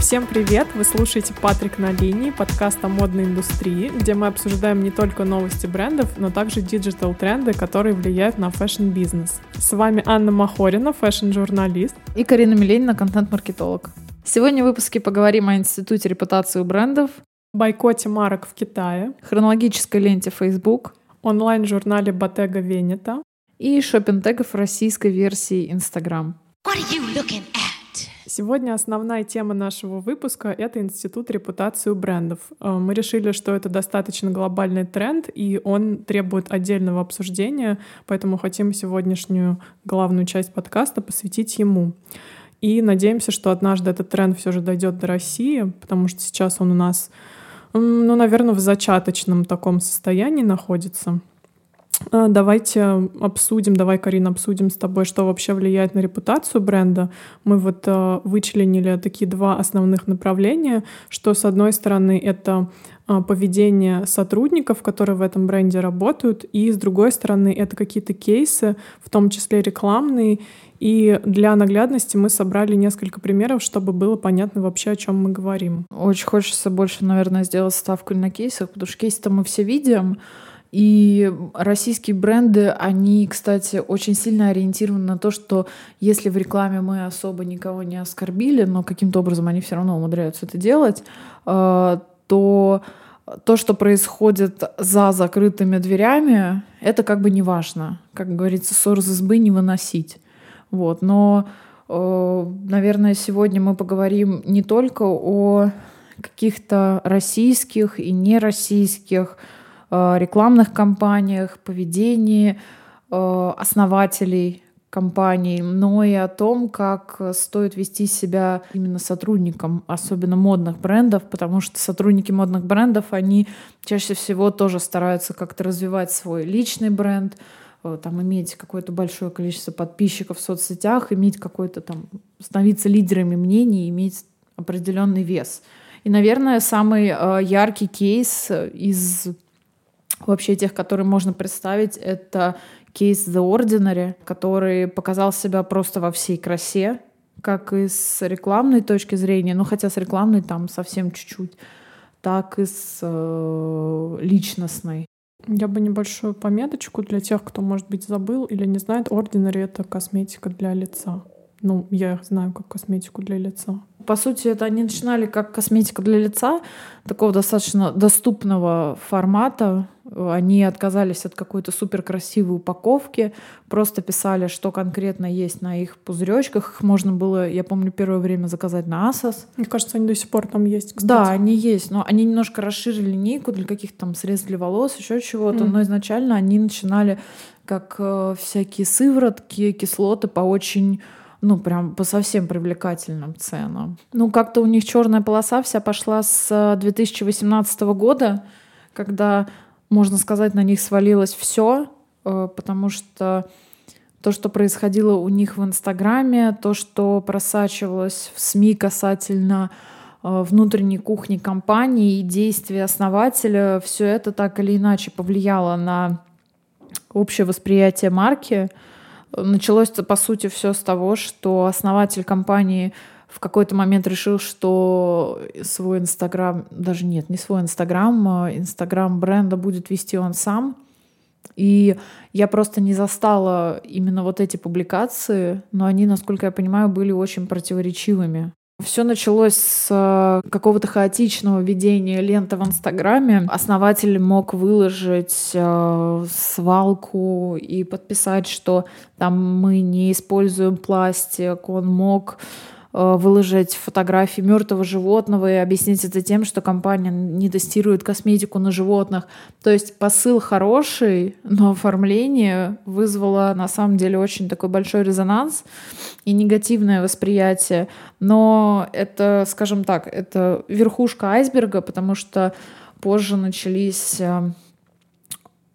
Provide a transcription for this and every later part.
Всем привет! Вы слушаете «Патрик на линии», подкаст о модной индустрии, где мы обсуждаем не только новости брендов, но также digital-тренды, которые влияют на fashion-бизнес. С вами Анна Махорина, fashion-журналист. И Карина Миленина, контент-маркетолог. Сегодня в выпуске поговорим о Институте репутации у брендов, бойкоте марок в Китае, хронологической ленте Facebook, онлайн-журнале Bottega Veneta и шопинг-тегов российской версии Instagram. What are you looking at? Сегодня основная тема нашего выпуска — это Институт репутации брендов. Э, мы решили, что это достаточно глобальный тренд, и он требует отдельного обсуждения, поэтому хотим сегодняшнюю главную часть подкаста посвятить ему. И надеемся, что однажды этот тренд все же дойдет до России, потому что сейчас он у нас, ну, наверное, в зачаточном таком состоянии находится. А, давайте обсудим, давай, Карина, обсудим с тобой, что вообще влияет на репутацию бренда. Мы вот э, вычленили такие два основных направления, что с одной стороны это э, поведение сотрудников, которые в этом бренде работают, и с другой стороны это какие-то кейсы, в том числе рекламные. И для наглядности мы собрали несколько примеров, чтобы было понятно вообще, о чем мы говорим. Очень хочется больше, наверное, сделать ставку на кейсах, потому что кейсы-то мы все видим, и российские бренды, они, кстати, очень сильно ориентированы на то, что если в рекламе мы особо никого не оскорбили, но каким-то образом они все равно умудряются это делать, э, то то, что происходит за закрытыми дверями, это как бы не важно. Как говорится, ссор из избы не выносить. Вот. Но, э, наверное, сегодня мы поговорим не только о каких-то российских и нероссийских Э, рекламных кампаниях, поведении э, основателей компаний, но и о том, как стоит вести себя именно сотрудникам, особенно модных брендов, потому что сотрудники модных брендов, они чаще всего тоже стараются как-то развивать свой личный бренд, э, там иметь какое-то большое количество подписчиков в соцсетях, иметь какой-то там, становиться лидерами мнений, иметь определенный вес. И, наверное, самый яркий кейс из вообще тех, которые можно представить, это кейс The Ordinary, который показал себя просто во всей красе, как и с рекламной точки зрения, ну хотя с рекламной там совсем чуть-чуть, так и с э, личностной. Я бы небольшую пометочку для тех, кто, может быть, забыл или не знает. Ordinary — это косметика для лица. Ну, я их знаю как косметику для лица. По сути, это они начинали как косметика для лица, такого достаточно доступного формата. Они отказались от какой-то супер красивой упаковки, просто писали, что конкретно есть на их пузыречках. Их можно было, я помню, первое время заказать на Asos. Мне кажется, они до сих пор там есть. Кстати. Да, они есть, но они немножко расширили линейку для каких-то там средств для волос, еще чего-то. Mm. Но изначально они начинали как э, всякие сыворотки, кислоты по очень ну, прям по совсем привлекательным ценам. Ну, как-то у них черная полоса вся пошла с 2018 э, года, когда, можно сказать, на них свалилось все, э, потому что то, что происходило у них в Инстаграме, то, что просачивалось в СМИ касательно э, внутренней кухни компании и действий основателя, все это так или иначе повлияло на общее восприятие марки. Началось, по сути, все с того, что основатель компании в какой-то момент решил, что свой Инстаграм, даже нет, не свой Инстаграм, а Инстаграм бренда будет вести он сам. И я просто не застала именно вот эти публикации, но они, насколько я понимаю, были очень противоречивыми. Все началось с э, какого-то хаотичного ведения ленты в Инстаграме. Основатель мог выложить э, свалку и подписать, что там мы не используем пластик. Он мог выложить фотографии мертвого животного и объяснить это тем, что компания не тестирует косметику на животных. То есть посыл хороший, но оформление вызвало на самом деле очень такой большой резонанс и негативное восприятие. Но это, скажем так, это верхушка айсберга, потому что позже начались э,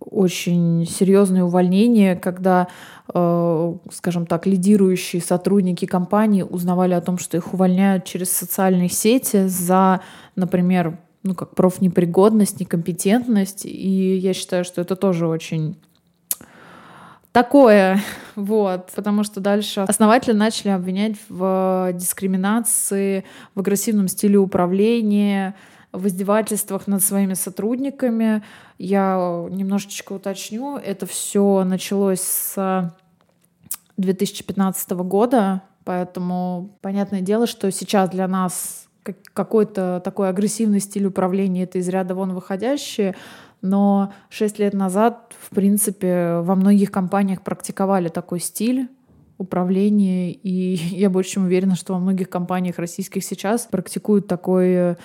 очень серьезные увольнения, когда, э, скажем так, лидирующие сотрудники компании узнавали о том, что их увольняют через социальные сети за, например, ну, как профнепригодность, некомпетентность. И я считаю, что это тоже очень такое, вот, потому что дальше основатели начали обвинять в дискриминации, в агрессивном стиле управления, в издевательствах над своими сотрудниками. Я немножечко уточню, это все началось с 2015 года, поэтому понятное дело, что сейчас для нас какой-то такой агрессивный стиль управления это из ряда вон выходящее, но шесть лет назад, в принципе, во многих компаниях практиковали такой стиль управления, и я больше чем уверена, что во многих компаниях российских сейчас практикуют такой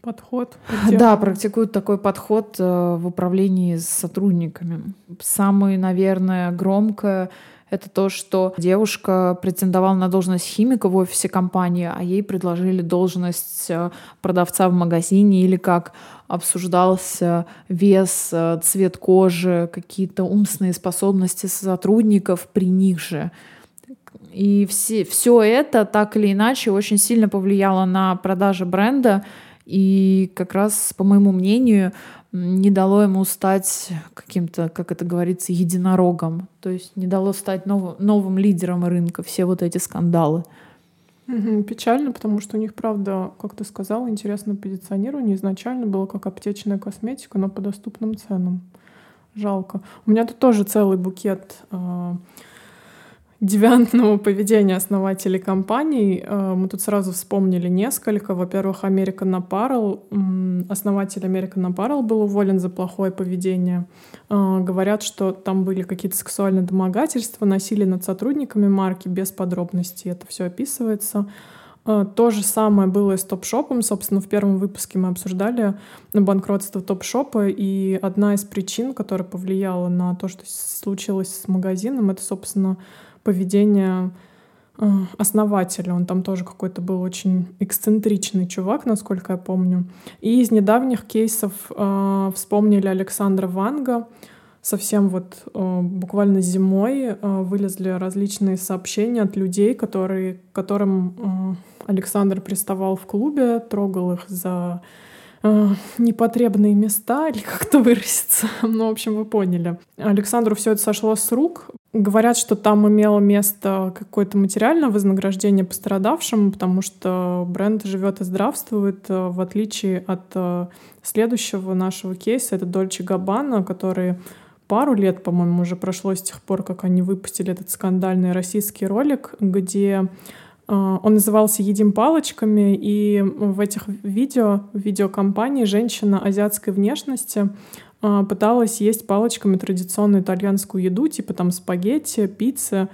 подход. Да, практикуют такой подход э, в управлении с сотрудниками. Самый, наверное, громкое это то, что девушка претендовала на должность химика в офисе компании, а ей предложили должность э, продавца в магазине или как обсуждался вес, э, цвет кожи, какие-то умственные способности сотрудников при них же. И все, все это так или иначе очень сильно повлияло на продажи бренда. И как раз, по моему мнению, не дало ему стать каким-то, как это говорится, единорогом. То есть не дало стать нов, новым лидером рынка, все вот эти скандалы. Печально, потому что у них, правда, как ты сказала, интересное позиционирование. Изначально было как аптечная косметика, но по доступным ценам. Жалко. У меня тут тоже целый букет э, девиантного поведения основателей компаний. Э, мы тут сразу вспомнили несколько. Во-первых, American Apparel. Основатель American Apparel был уволен за плохое поведение. Э, говорят, что там были какие-то сексуальные домогательства, насилие над сотрудниками марки, без подробностей. Это все описывается. Э, то же самое было и с топ-шопом. Собственно, в первом выпуске мы обсуждали банкротство топ-шопа, и одна из причин, которая повлияла на то, что случилось с магазином, это, собственно, поведение э, основателя. Он там тоже какой-то был очень эксцентричный чувак, насколько я помню. И из недавних кейсов э, вспомнили Александра Ванга. Совсем вот э, буквально зимой э, вылезли различные сообщения от людей, которые, которым э, Александр приставал в клубе, трогал их за э, непотребные места, или как-то выразиться. ну, в общем, вы поняли. Александру все это сошло с рук. Говорят, что там имело место какое-то материальное вознаграждение пострадавшим, потому что бренд живет и здравствует, э, в отличие от э, следующего нашего кейса, это Дольче Габбана, который пару лет, по-моему, уже прошло с тех пор, как они выпустили этот скандальный российский ролик, где он назывался «Едим палочками», и в этих видео, в видеокомпании женщина азиатской внешности а, пыталась есть палочками традиционную итальянскую еду, типа там спагетти, пицца,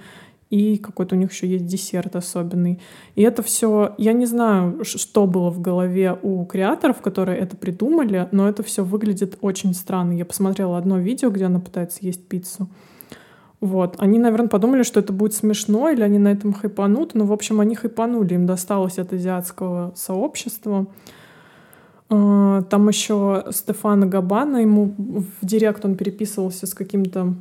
и какой-то у них еще есть десерт особенный. И это все, я не знаю, что было в голове у креаторов, которые это придумали, но это все выглядит очень странно. Я посмотрела одно видео, где она пытается есть пиццу. Вот. Они, наверное, подумали, что это будет смешно, или они на этом хайпанут. Но, в общем, они хайпанули. Им досталось от азиатского сообщества. А, там еще Стефана Габана, ему в директ он переписывался с каким-то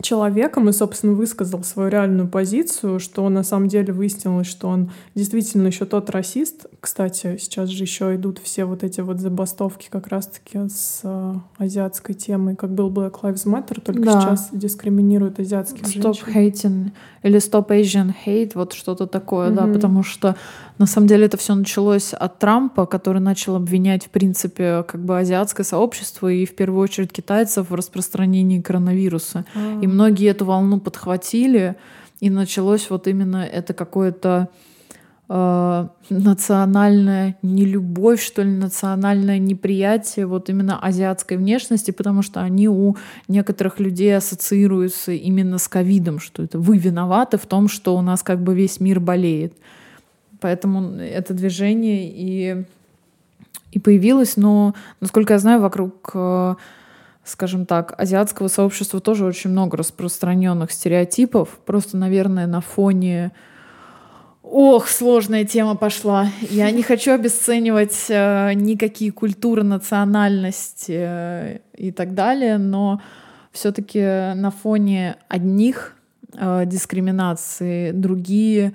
человеком и, собственно, высказал свою реальную позицию, что на самом деле выяснилось, что он действительно еще тот расист. Кстати, сейчас же еще идут все вот эти вот забастовки как раз-таки с э, азиатской темой, как был Black Lives Matter, только да. сейчас дискриминируют азиатских Stop женщин. hating или Stop Asian Hate, вот что-то такое, mm-hmm. да, потому что на самом деле это все началось от Трампа, который начал обвинять, в принципе, как бы азиатское сообщество и в первую очередь китайцев в распространении коронавируса. Mm-hmm. И многие эту волну подхватили, и началось вот именно это какое-то э, национальная нелюбовь, что ли, национальное неприятие вот именно азиатской внешности, потому что они у некоторых людей ассоциируются именно с ковидом, что это вы виноваты в том, что у нас как бы весь мир болеет. Поэтому это движение и, и появилось, но, насколько я знаю, вокруг э, скажем так, азиатского сообщества тоже очень много распространенных стереотипов. Просто, наверное, на фоне... Ох, сложная тема пошла. Я не хочу обесценивать э, никакие культуры, национальности э, и так далее, но все-таки на фоне одних э, дискриминации другие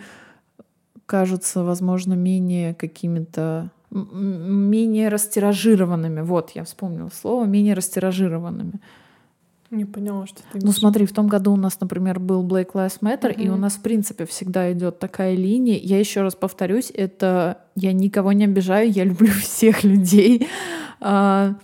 кажутся, возможно, менее какими-то менее растиражированными. Вот, я вспомнила слово, менее растиражированными. Не поняла, что ты Ну смотри, в том году у нас, например, был Black Lives Matter, и у нас, в принципе, всегда идет такая линия. Я еще раз повторюсь, это я никого не обижаю, я люблю всех людей. А,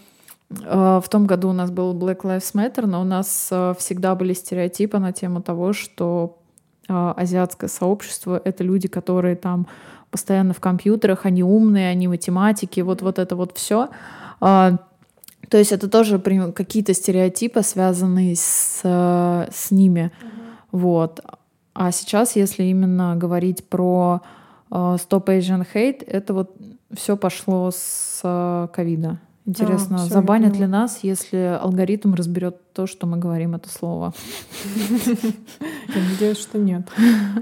а, в том году у нас был Black Lives Matter, но у нас а, всегда были стереотипы на тему того, что азиатское сообщество — это люди, которые там постоянно в компьютерах, они умные, они математики, вот, вот это вот все. То есть это тоже какие-то стереотипы, связанные с, с ними. Uh-huh. Вот. А сейчас, если именно говорить про uh, Stop Asian Hate, это вот все пошло с ковида. Интересно, а, забанят ли нас, если алгоритм разберет то, что мы говорим это слово? Я надеюсь, что нет.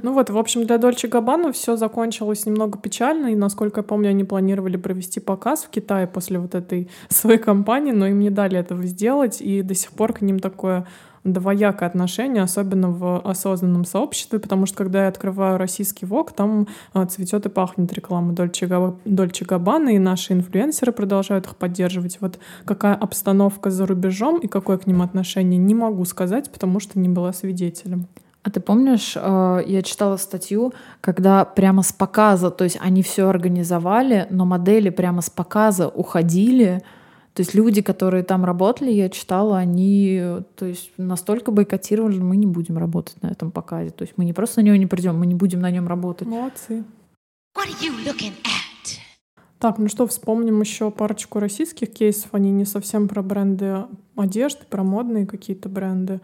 Ну вот, в общем, для Дольче Габбана все закончилось немного печально, и, насколько я помню, они планировали провести показ в Китае после вот этой своей кампании, но им не дали этого сделать, и до сих пор к ним такое двоякое отношение, особенно в осознанном сообществе, потому что когда я открываю российский ВОК, там а, цветет и пахнет реклама Дольче, Дольче и наши инфлюенсеры продолжают их поддерживать. Вот какая обстановка за рубежом и какое к ним отношение, не могу сказать, потому что не была свидетелем. А ты помнишь, э, я читала статью, когда прямо с показа, то есть они все организовали, но модели прямо с показа уходили, то есть люди, которые там работали, я читала, они то есть, настолько бойкотировали, мы не будем работать на этом показе. То есть мы не просто на него не придем, мы не будем на нем работать. Молодцы. Так, ну что, вспомним еще парочку российских кейсов. Они не совсем про бренды одежды, про модные какие-то бренды.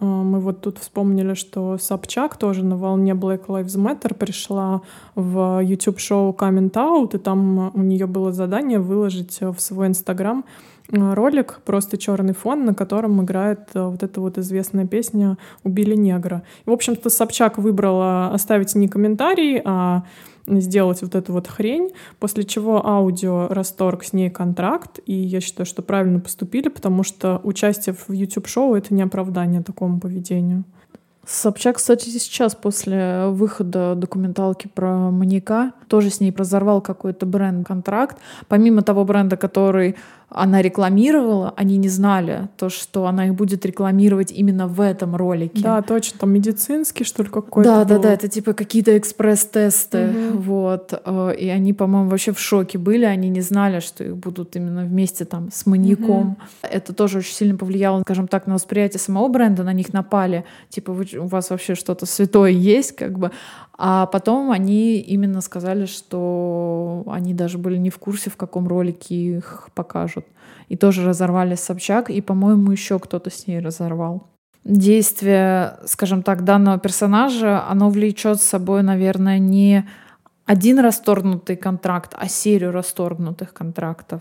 А, мы вот тут вспомнили, что Собчак тоже на волне Black Lives Matter пришла в YouTube-шоу Comment Out, и там у нее было задание выложить в свой Инстаграм а, ролик, просто черный фон, на котором играет а, вот эта вот известная песня «Убили негра». И, в общем-то, Собчак выбрала оставить не комментарий, а сделать вот эту вот хрень, после чего аудио расторг с ней контракт, и я считаю, что правильно поступили, потому что участие в YouTube-шоу — это не оправдание такому поведению. Собчак, кстати, сейчас после выхода документалки про маньяка тоже с ней разорвал какой-то бренд-контракт. Помимо того бренда, который она рекламировала, они не знали то, что она их будет рекламировать именно в этом ролике. Да, точно, там медицинский, что ли, какой-то. Да, был. да, да, это типа какие-то экспресс-тесты. Угу. Вот. Э, и они, по-моему, вообще в шоке были. Они не знали, что их будут именно вместе там с маньяком. Угу. Это тоже очень сильно повлияло, скажем так, на восприятие самого бренда. На них напали. Типа, вы, у вас вообще что-то святое есть, как бы. А потом они именно сказали, что они даже были не в курсе, в каком ролике их покажут. И тоже разорвали Собчак, и, по-моему, еще кто-то с ней разорвал. Действие, скажем так, данного персонажа, оно влечет с собой, наверное, не один расторгнутый контракт, а серию расторгнутых контрактов.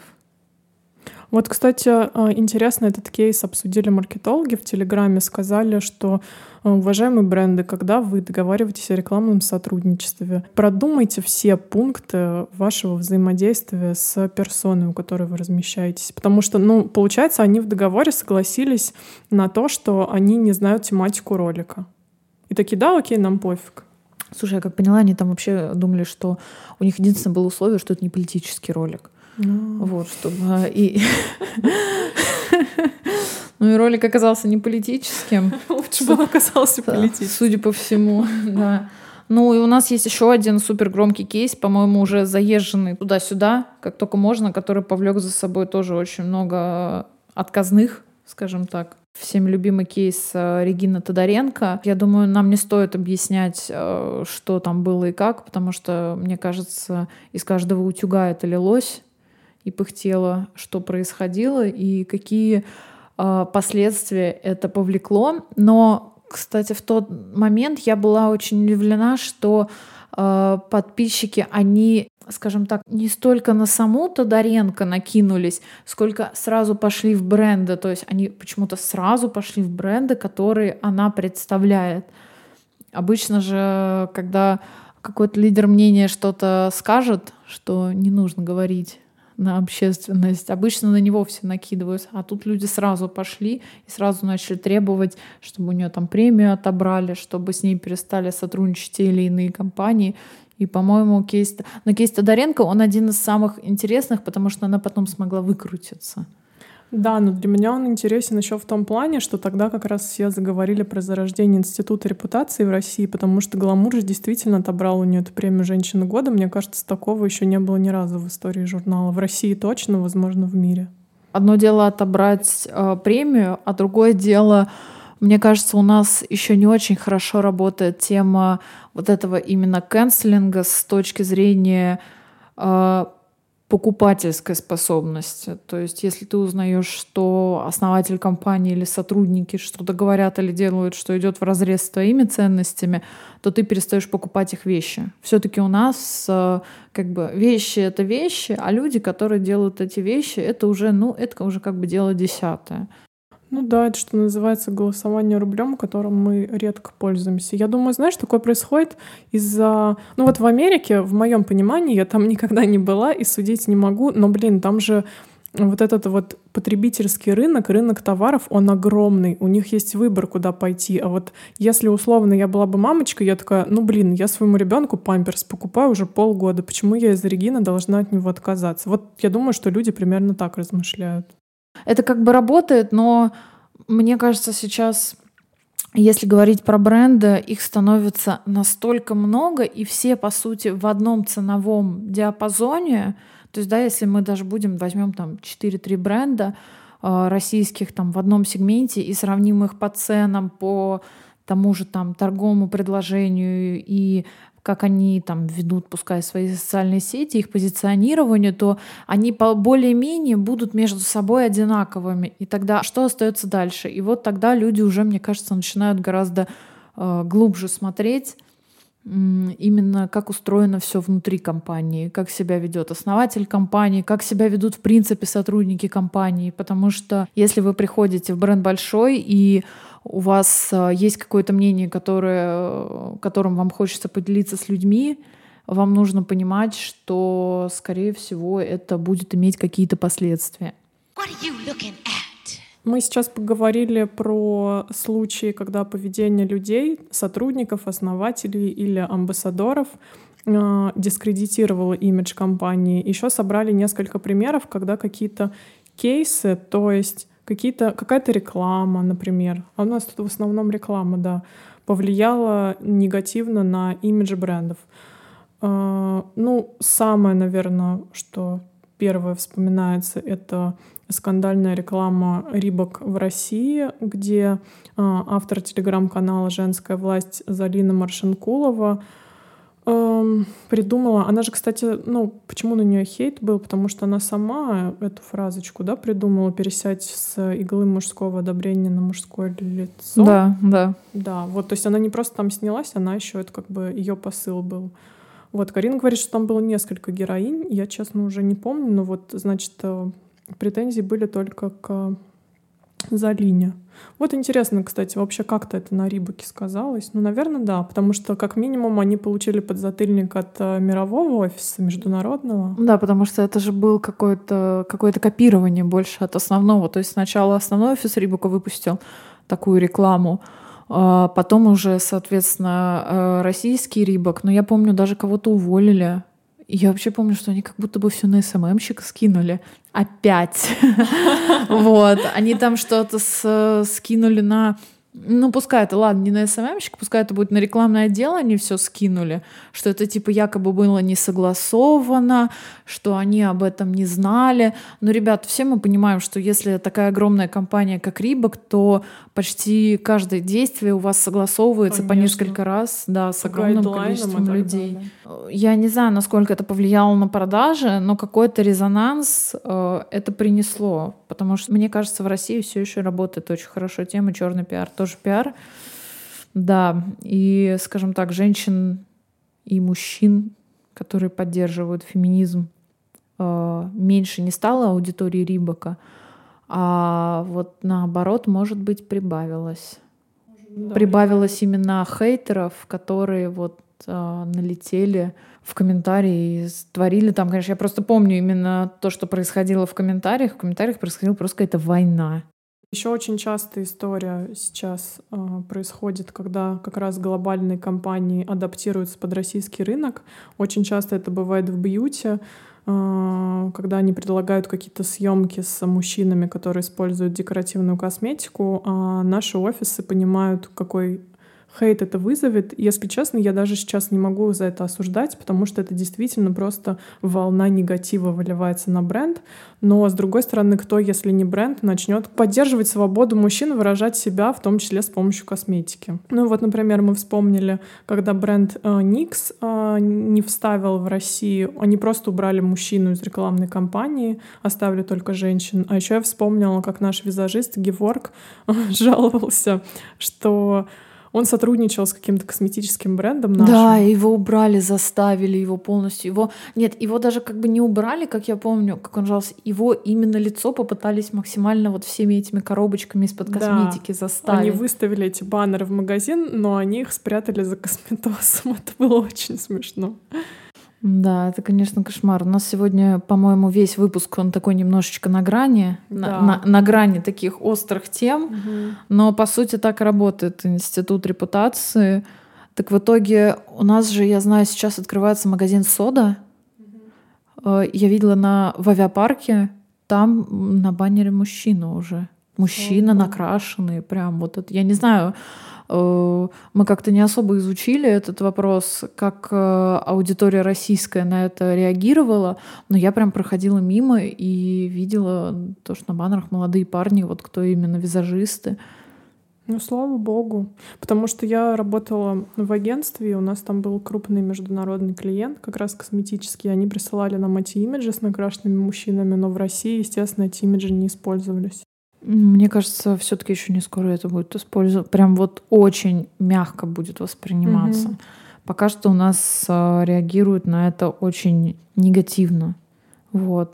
Вот, кстати, а, интересно, этот кейс обсудили маркетологи в Телеграме, сказали, что а, уважаемые бренды, когда вы договариваетесь о рекламном сотрудничестве, продумайте все пункты вашего взаимодействия с персоной, у которой вы размещаетесь. Потому что, ну, получается, они в договоре согласились на то, что они не знают тематику ролика. И такие, да, окей, нам пофиг. Слушай, я как поняла, они там вообще думали, что у них единственное было условие, что это не политический ролик. Ну. Вот, чтобы а, и... Ну и ролик оказался не политическим. Лучше бы он оказался политическим. Судя по всему, да. Ну и у нас есть еще один супер громкий кейс, по-моему, уже заезженный туда-сюда, как только можно, который повлек за собой тоже очень много отказных, скажем так. Всем любимый кейс э, Регина Тодоренко. Я думаю, нам не стоит объяснять, э, что там было и как, потому что, мне кажется, из каждого утюга это лилось и пыхтела, что происходило и какие э, последствия это повлекло. Но, кстати, в тот момент я была очень удивлена, что э, подписчики, они, скажем так, не столько на саму Тодоренко накинулись, сколько сразу пошли в бренды. То есть они почему-то сразу пошли в бренды, которые она представляет. Обычно же, когда какой-то лидер мнения что-то скажет, что не нужно говорить на общественность. Обычно на него все накидываются, а тут люди сразу пошли и сразу начали требовать, чтобы у нее там премию отобрали, чтобы с ней перестали сотрудничать те или иные компании. И, по-моему, кейс... Но кейс Тодоренко, он один из самых интересных, потому что она потом смогла выкрутиться. Да, но для меня он интересен еще в том плане, что тогда как раз все заговорили про зарождение института репутации в России, потому что Гламур же действительно отобрал у нее эту премию «Женщина года». Мне кажется, такого еще не было ни разу в истории журнала. В России точно, возможно, в мире. Одно дело отобрать э, премию, а другое дело, мне кажется, у нас еще не очень хорошо работает тема вот этого именно канцелинга с точки зрения э, покупательской способности. То есть, если ты узнаешь, что основатель компании или сотрудники что-то говорят или делают, что идет в разрез с твоими ценностями, то ты перестаешь покупать их вещи. Все-таки у нас э, как бы вещи это вещи, а люди, которые делают эти вещи, это уже, ну, это уже как бы дело десятое. Ну да, это что называется голосование рублем, которым мы редко пользуемся. Я думаю, знаешь, такое происходит из-за... Ну вот в Америке, в моем понимании, я там никогда не была и судить не могу, но, блин, там же вот этот вот потребительский рынок, рынок товаров, он огромный. У них есть выбор, куда пойти. А вот если условно я была бы мамочкой, я такая, ну блин, я своему ребенку памперс покупаю уже полгода. Почему я из-за Регина должна от него отказаться? Вот я думаю, что люди примерно так размышляют. Это как бы работает, но мне кажется, сейчас если говорить про бренды, их становится настолько много, и все, по сути, в одном ценовом диапазоне. То есть, да, если мы даже будем, возьмем там 4-3 бренда э, российских там в одном сегменте и сравним их по ценам, по тому же там торговому предложению и как они там ведут, пускай свои социальные сети, их позиционирование, то они более-менее будут между собой одинаковыми. И тогда что остается дальше? И вот тогда люди уже, мне кажется, начинают гораздо э, глубже смотреть именно как устроено все внутри компании, как себя ведет основатель компании, как себя ведут в принципе сотрудники компании, потому что если вы приходите в бренд большой и у вас э, есть какое-то мнение, которое, которым вам хочется поделиться с людьми, вам нужно понимать, что, скорее всего, это будет иметь какие-то последствия. Мы сейчас поговорили про случаи, когда поведение людей, сотрудников, основателей или амбассадоров э, дискредитировало имидж компании. Еще собрали несколько примеров, когда какие-то кейсы, то есть какие-то, какая-то реклама, например, а у нас тут в основном реклама, да, повлияла негативно на имидж брендов. Uh, ну, самое, наверное, что первое вспоминается, это скандальная реклама Рибок в России, где uh, автор телеграм-канала «Женская власть» Залина Маршинкулова Эм, придумала. Она же, кстати, ну, почему на нее хейт был? Потому что она сама эту фразочку, да, придумала пересядь с иглы мужского одобрения на мужское лицо. Да, да. Да, вот, то есть она не просто там снялась, она еще это как бы ее посыл был. Вот, Карина говорит, что там было несколько героинь. Я, честно, уже не помню, но вот, значит, э, претензии были только к Залине. Вот интересно, кстати, вообще как-то это на Рибаке сказалось. Ну, наверное, да, потому что как минимум они получили подзатыльник от э, мирового офиса международного. Да, потому что это же был какое-то какое копирование больше от основного. То есть сначала основной офис Рибака выпустил такую рекламу, а потом уже, соответственно, э, российский Рибок. Но я помню, даже кого-то уволили я вообще помню, что они как будто бы все на СММщика скинули. Опять. Вот. Они там что-то скинули на ну, пускай это, ладно, не на СММщик, пускай это будет на рекламное отдел, они все скинули, что это типа якобы было не согласовано, что они об этом не знали. Но, ребят, все мы понимаем, что если такая огромная компания, как Рибок, то почти каждое действие у вас согласовывается Конечно. по несколько раз, да, с огромным количеством людей. Я не знаю, насколько это повлияло на продажи, но какой-то резонанс э, это принесло, потому что, мне кажется, в России все еще работает очень хорошо тема черный пиар тоже пиар. Да, и, скажем так, женщин и мужчин, которые поддерживают феминизм, э, меньше не стало аудитории Рибака, а вот наоборот, может быть, прибавилось. Да, прибавилось именно хейтеров, которые вот э, налетели в комментарии и творили там, конечно, я просто помню именно то, что происходило в комментариях. В комментариях происходила просто какая-то война. Еще очень часто история сейчас э, происходит, когда как раз глобальные компании адаптируются под российский рынок. Очень часто это бывает в бьюти. Э, когда они предлагают какие-то съемки с мужчинами, которые используют декоративную косметику, а наши офисы понимают, какой хейт это вызовет. Если честно, я даже сейчас не могу за это осуждать, потому что это действительно просто волна негатива выливается на бренд. Но, с другой стороны, кто, если не бренд, начнет поддерживать свободу мужчин выражать себя, в том числе с помощью косметики. Ну вот, например, мы вспомнили, когда бренд э, NYX э, не вставил в России, они просто убрали мужчину из рекламной кампании, оставили только женщин. А еще я вспомнила, как наш визажист Геворг жаловался, что он сотрудничал с каким-то косметическим брендом нашим. Да, его убрали, заставили его полностью. Его нет, его даже как бы не убрали, как я помню, как он жаловался. Его именно лицо попытались максимально вот всеми этими коробочками из-под косметики да. заставить. Они выставили эти баннеры в магазин, но они их спрятали за косметосом. Это было очень смешно. Да, это, конечно, кошмар. У нас сегодня, по-моему, весь выпуск, он такой немножечко на грани, да. на, на, на грани таких острых тем, угу. но по сути так работает институт репутации. Так в итоге у нас же, я знаю, сейчас открывается магазин сода. Угу. Я видела на в авиапарке, там на баннере мужчина уже. Мужчина угу. накрашенный, прям вот это. Я не знаю, мы как-то не особо изучили этот вопрос, как э, аудитория российская на это реагировала, но я прям проходила мимо и видела то, что на баннерах молодые парни, вот кто именно визажисты. Ну, слава богу. Потому что я работала в агентстве, и у нас там был крупный международный клиент, как раз косметический. Они присылали нам эти имиджи с накрашенными мужчинами, но в России, естественно, эти имиджи не использовались. Мне кажется, все-таки еще не скоро это будет использоваться. Прям вот очень мягко будет восприниматься. Угу. Пока что у нас э, реагируют на это очень негативно. Вот.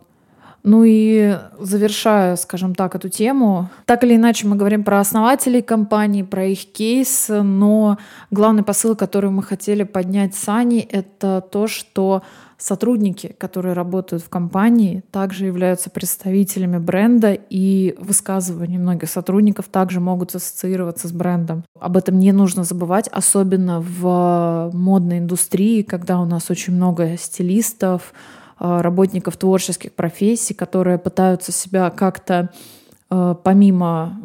Ну и завершая, скажем так, эту тему, так или иначе мы говорим про основателей компании, про их кейс, но главный посыл, который мы хотели поднять с Аней, это то, что Сотрудники, которые работают в компании, также являются представителями бренда, и высказывания многих сотрудников также могут ассоциироваться с брендом. Об этом не нужно забывать, особенно в модной индустрии, когда у нас очень много стилистов, э, работников творческих профессий, которые пытаются себя как-то помимо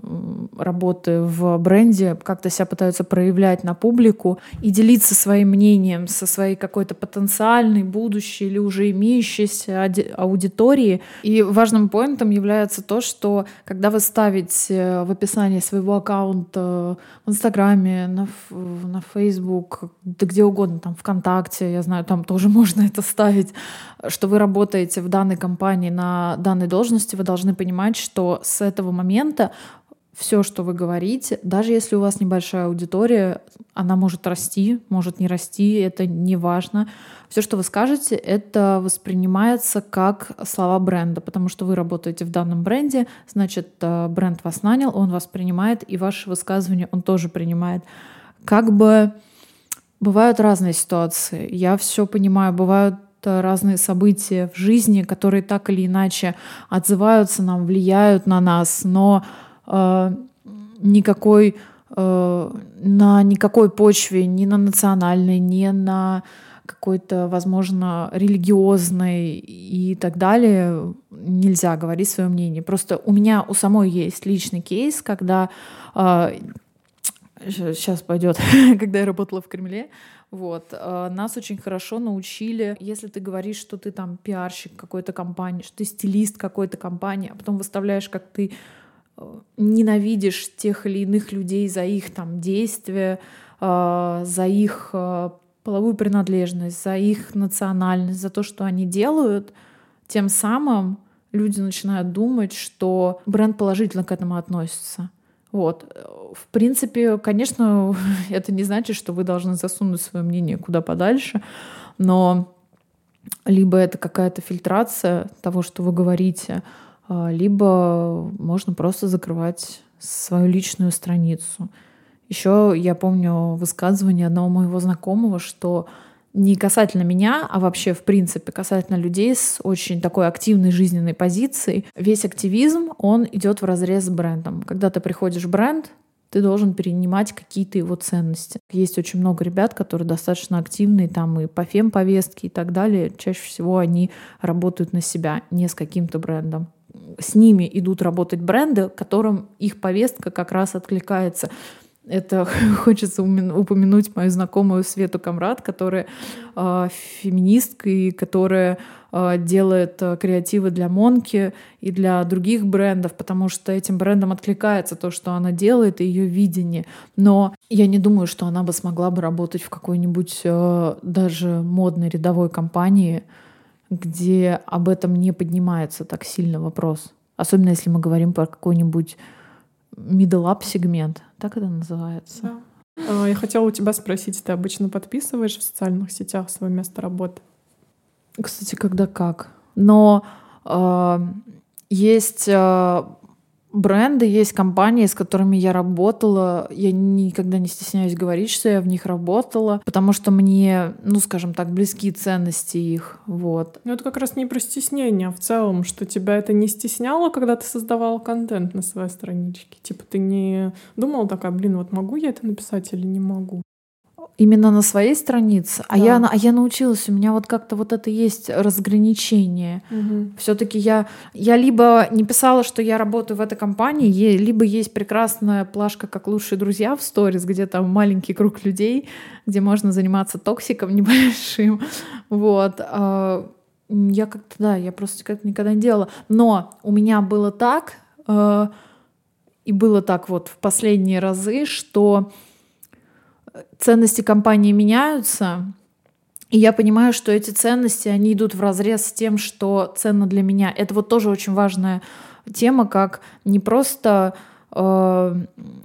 работы в бренде, как-то себя пытаются проявлять на публику и делиться своим мнением со своей какой-то потенциальной, будущей или уже имеющейся аудиторией. И важным поинтом является то, что когда вы ставите в описании своего аккаунта в Инстаграме, на, на Facebook, да где угодно, там ВКонтакте, я знаю, там тоже можно это ставить, что вы работаете в данной компании на данной должности, вы должны понимать, что с этого момента все, что вы говорите, даже если у вас небольшая аудитория, она может расти, может не расти, это не важно. Все, что вы скажете, это воспринимается как слова бренда, потому что вы работаете в данном бренде, значит, э, бренд вас нанял, он вас принимает, и ваши высказывания он тоже принимает. Как бы бывают разные ситуации. Я все понимаю, бывают разные события в жизни, которые так или иначе отзываются нам, влияют на нас, но э, никакой э, на никакой почве, ни на национальной, ни на какой-то, возможно, религиозной и так далее, нельзя говорить свое мнение. Просто у меня у самой есть личный кейс, когда э, сейчас пойдет, когда я работала в Кремле, вот. Э, нас очень хорошо научили, если ты говоришь, что ты там пиарщик какой-то компании, что ты стилист какой-то компании, а потом выставляешь, как ты э, ненавидишь тех или иных людей за их там действия, э, за их половую принадлежность, за их национальность, за то, что они делают, тем самым люди начинают думать, что бренд положительно к этому относится. Вот. В принципе, конечно, это не значит, что вы должны засунуть свое мнение куда подальше, но либо это какая-то фильтрация того, что вы говорите, а, либо можно просто закрывать свою личную страницу. Еще я помню высказывание одного моего знакомого, что не касательно меня, а вообще, в принципе, касательно людей с очень такой активной жизненной позицией, весь активизм, он идет в разрез с брендом. Когда ты приходишь в бренд, ты должен перенимать какие-то его ценности. Есть очень много ребят, которые достаточно активные там и по фем-повестке и так далее. Чаще всего они работают на себя, не с каким-то брендом. С ними идут работать бренды, которым их повестка как раз откликается. Это хочется упомянуть мою знакомую Свету Камрад, которая э, феминистка и которая э, делает э, креативы для Монки и для других брендов, потому что этим брендам откликается то, что она делает, и ее видение. Но я не думаю, что она бы смогла бы работать в какой-нибудь э, даже модной рядовой компании, где об этом не поднимается так сильно вопрос. Особенно если мы говорим про какой-нибудь middle up сегмент, так это называется. Да. А, я хотела у тебя спросить, ты обычно подписываешь в социальных сетях свое место работы? Кстати, когда как. Но э, есть э, бренды, есть компании, с которыми я работала. Я никогда не стесняюсь говорить, что я в них работала, потому что мне, ну, скажем так, близки ценности их. Вот. Ну, это как раз не про стеснение, а в целом, что тебя это не стесняло, когда ты создавал контент на своей страничке. Типа ты не думала такая, блин, вот могу я это написать или не могу? Именно на своей странице, а да. я, а я научилась, у меня вот как-то вот это есть разграничение. Угу. Все-таки я, я либо не писала, что я работаю в этой компании, либо есть прекрасная плашка как лучшие друзья в сторис, где там маленький круг людей, где можно заниматься токсиком небольшим. Вот. А, я как-то, да, я просто как-то никогда не делала. Но у меня было так, а, и было так вот в последние разы, что ценности компании меняются, и я понимаю, что эти ценности, они идут в разрез с тем, что ценно для меня. Это вот тоже очень важная тема, как не просто э,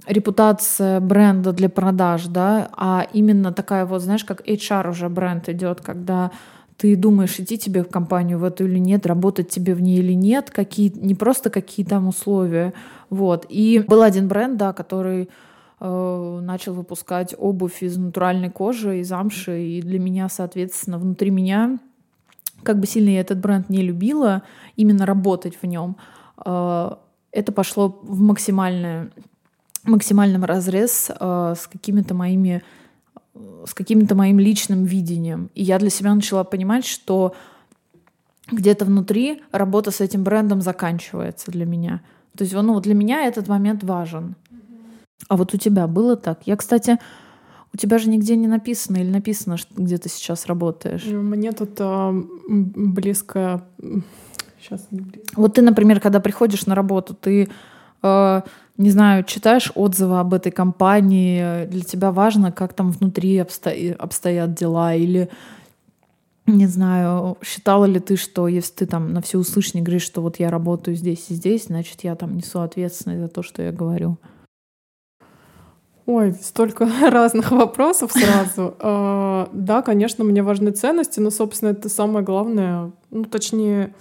репутация бренда для продаж, да, а именно такая вот, знаешь, как HR уже бренд идет, когда ты думаешь, идти тебе в компанию в эту или нет, работать тебе в ней или нет, какие, не просто какие там условия. Вот. И был один бренд, да, который начал выпускать обувь из натуральной кожи, из амши, и для меня, соответственно, внутри меня, как бы сильно я этот бренд не любила, именно работать в нем, э, это пошло в максимальное, максимальном разрез э, с какими-то моими с каким-то моим личным видением. И я для себя начала понимать, что где-то внутри работа с этим брендом заканчивается для меня. То есть ну, для меня этот момент важен. А вот у тебя было так? Я, кстати, у тебя же нигде не написано или написано, где ты сейчас работаешь? Мне тут а, близко... Сейчас не близко. Вот ты, например, когда приходишь на работу, ты, э, не знаю, читаешь отзывы об этой компании, для тебя важно, как там внутри обсто... обстоят дела, или не знаю, считала ли ты, что если ты там на все услышание говоришь, что вот я работаю здесь и здесь, значит, я там несу ответственность за то, что я говорю? Ой, столько разных вопросов сразу. А, да, конечно, мне важны ценности, но, собственно, это самое главное. Ну, точнее,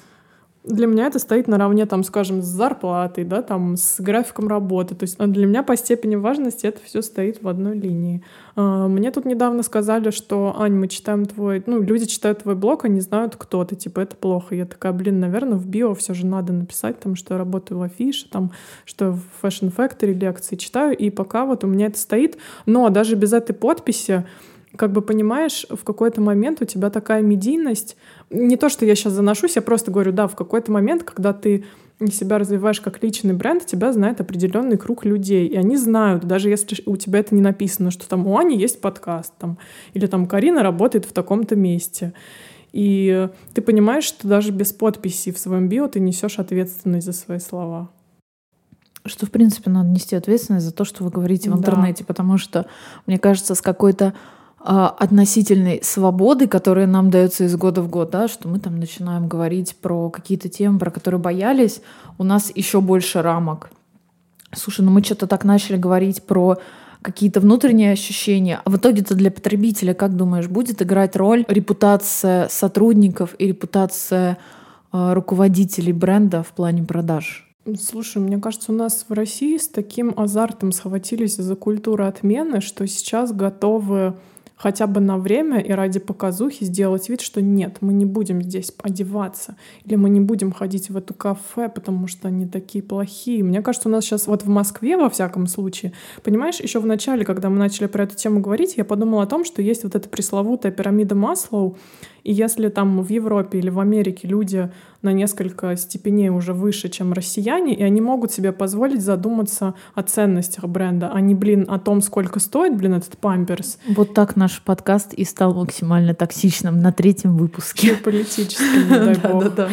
для меня это стоит наравне, там, скажем, с зарплатой, да, там, с графиком работы. То есть а для меня по степени важности это все стоит в одной линии. А, мне тут недавно сказали, что, Ань, мы читаем твой... Ну, люди читают твой блог, они знают, кто ты, типа, это плохо. Я такая, блин, наверное, в био все же надо написать, там, что я работаю в афише, там, что в Fashion Factory лекции читаю, и пока вот у меня это стоит. Но даже без этой подписи как бы понимаешь, в какой-то момент у тебя такая медийность. Не то, что я сейчас заношусь, я просто говорю, да, в какой-то момент, когда ты себя развиваешь как личный бренд, тебя знает определенный круг людей. И они знают, даже если у тебя это не написано, что там у Ани есть подкаст, там, или там Карина работает в таком-то месте. И ты понимаешь, что даже без подписи в своем био ты несешь ответственность за свои слова. Что, в принципе, надо нести ответственность за то, что вы говорите в интернете, да. потому что, мне кажется, с какой-то относительной свободы, которая нам дается из года в год, да, что мы там начинаем говорить про какие-то темы, про которые боялись, у нас еще больше рамок. Слушай, ну мы что-то так начали говорить про какие-то внутренние ощущения. А в итоге-то для потребителя, как думаешь, будет играть роль репутация сотрудников и репутация э, руководителей бренда в плане продаж? Слушай, мне кажется, у нас в России с таким азартом схватились за культуру отмены, что сейчас готовы хотя бы на время и ради показухи сделать вид, что нет, мы не будем здесь одеваться, или мы не будем ходить в эту кафе, потому что они такие плохие. Мне кажется, у нас сейчас вот в Москве, во всяком случае, понимаешь, еще в начале, когда мы начали про эту тему говорить, я подумала о том, что есть вот эта пресловутая пирамида Маслоу, и если там в Европе или в Америке люди на несколько степеней уже выше, чем россияне, и они могут себе позволить задуматься о ценностях бренда, а не, блин, о том, сколько стоит, блин, этот памперс. Вот так наш подкаст и стал максимально токсичным на третьем выпуске. Политическим, дай бог. Да-да-да.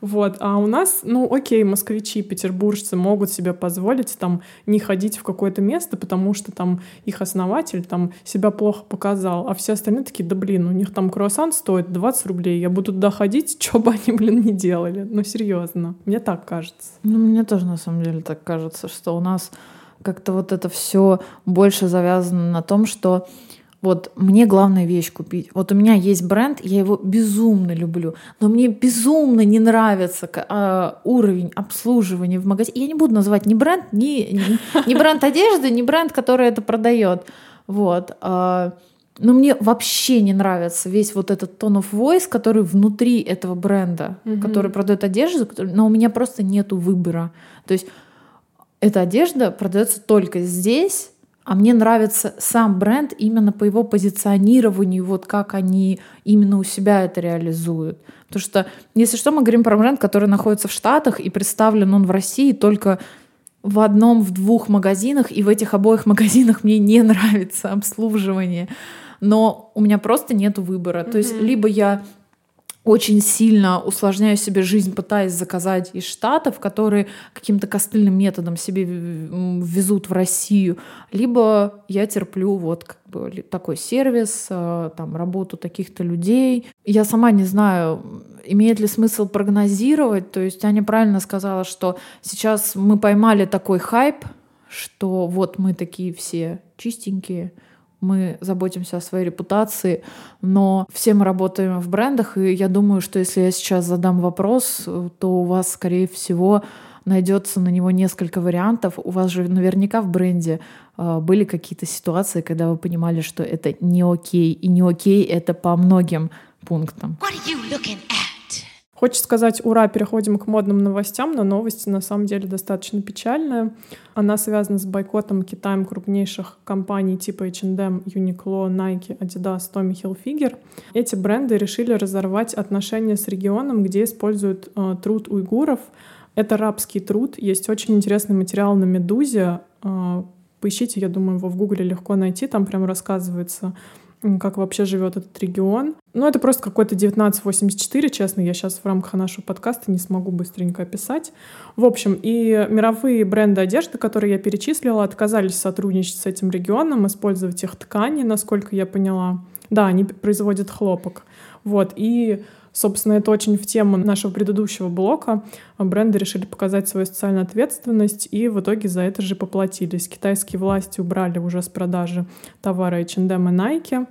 Вот. А у нас, ну окей, москвичи, петербуржцы могут себе позволить там не ходить в какое-то место, потому что там их основатель там себя плохо показал, а все остальные такие, да блин, у них там круассан стоит 20 рублей, я буду туда ходить, что бы они, блин, не делали. Ну серьезно, мне так кажется. Ну мне тоже на самом деле так кажется, что у нас как-то вот это все больше завязано на том, что вот мне главная вещь купить. Вот у меня есть бренд, я его безумно люблю, но мне безумно не нравится а, уровень обслуживания в магазине. Я не буду называть ни бренд, ни, ни, ни бренд одежды, ни бренд, который это продает. Вот. А, но мне вообще не нравится весь вот этот tone of voice, который внутри этого бренда, mm-hmm. который продает одежду, но у меня просто нету выбора. То есть эта одежда продается только здесь, а мне нравится сам бренд именно по его позиционированию, вот как они именно у себя это реализуют. Потому что, если что, мы говорим про бренд, который находится в Штатах и представлен он в России только в одном, в двух магазинах, и в этих обоих магазинах мне не нравится обслуживание. Но у меня просто нет выбора. Mm-hmm. То есть либо я очень сильно усложняю себе жизнь, пытаясь заказать из Штатов, которые каким-то костыльным методом себе везут в Россию, либо я терплю вот как бы такой сервис, э, там работу таких-то людей. Я сама не знаю, имеет ли смысл прогнозировать. То есть Аня правильно сказала, что сейчас мы поймали такой хайп, что вот мы такие все чистенькие, мы заботимся о своей репутации, но все мы работаем в брендах, и я думаю, что если я сейчас задам вопрос, то у вас, скорее всего, найдется на него несколько вариантов. У вас же наверняка в бренде э, были какие-то ситуации, когда вы понимали, что это не окей, и не окей это по многим пунктам. What are you looking at? Хочется сказать ура, переходим к модным новостям, но новости на самом деле достаточно печальная. Она связана с бойкотом Китаем крупнейших компаний типа H&M, Uniqlo, Nike, Adidas, Tommy Hilfiger. Эти бренды решили разорвать отношения с регионом, где используют э, труд уйгуров. Это рабский труд. Есть очень интересный материал на «Медузе». Э, поищите, я думаю, его в Гугле легко найти. Там прям рассказывается как вообще живет этот регион. Ну, это просто какой-то 1984, честно, я сейчас в рамках нашего подкаста не смогу быстренько описать. В общем, и мировые бренды одежды, которые я перечислила, отказались сотрудничать с этим регионом, использовать их ткани, насколько я поняла. Да, они производят хлопок. Вот, и Собственно, это очень в тему нашего предыдущего блока. Бренды решили показать свою социальную ответственность и в итоге за это же поплатились. Китайские власти убрали уже с продажи товары H&M и Nike.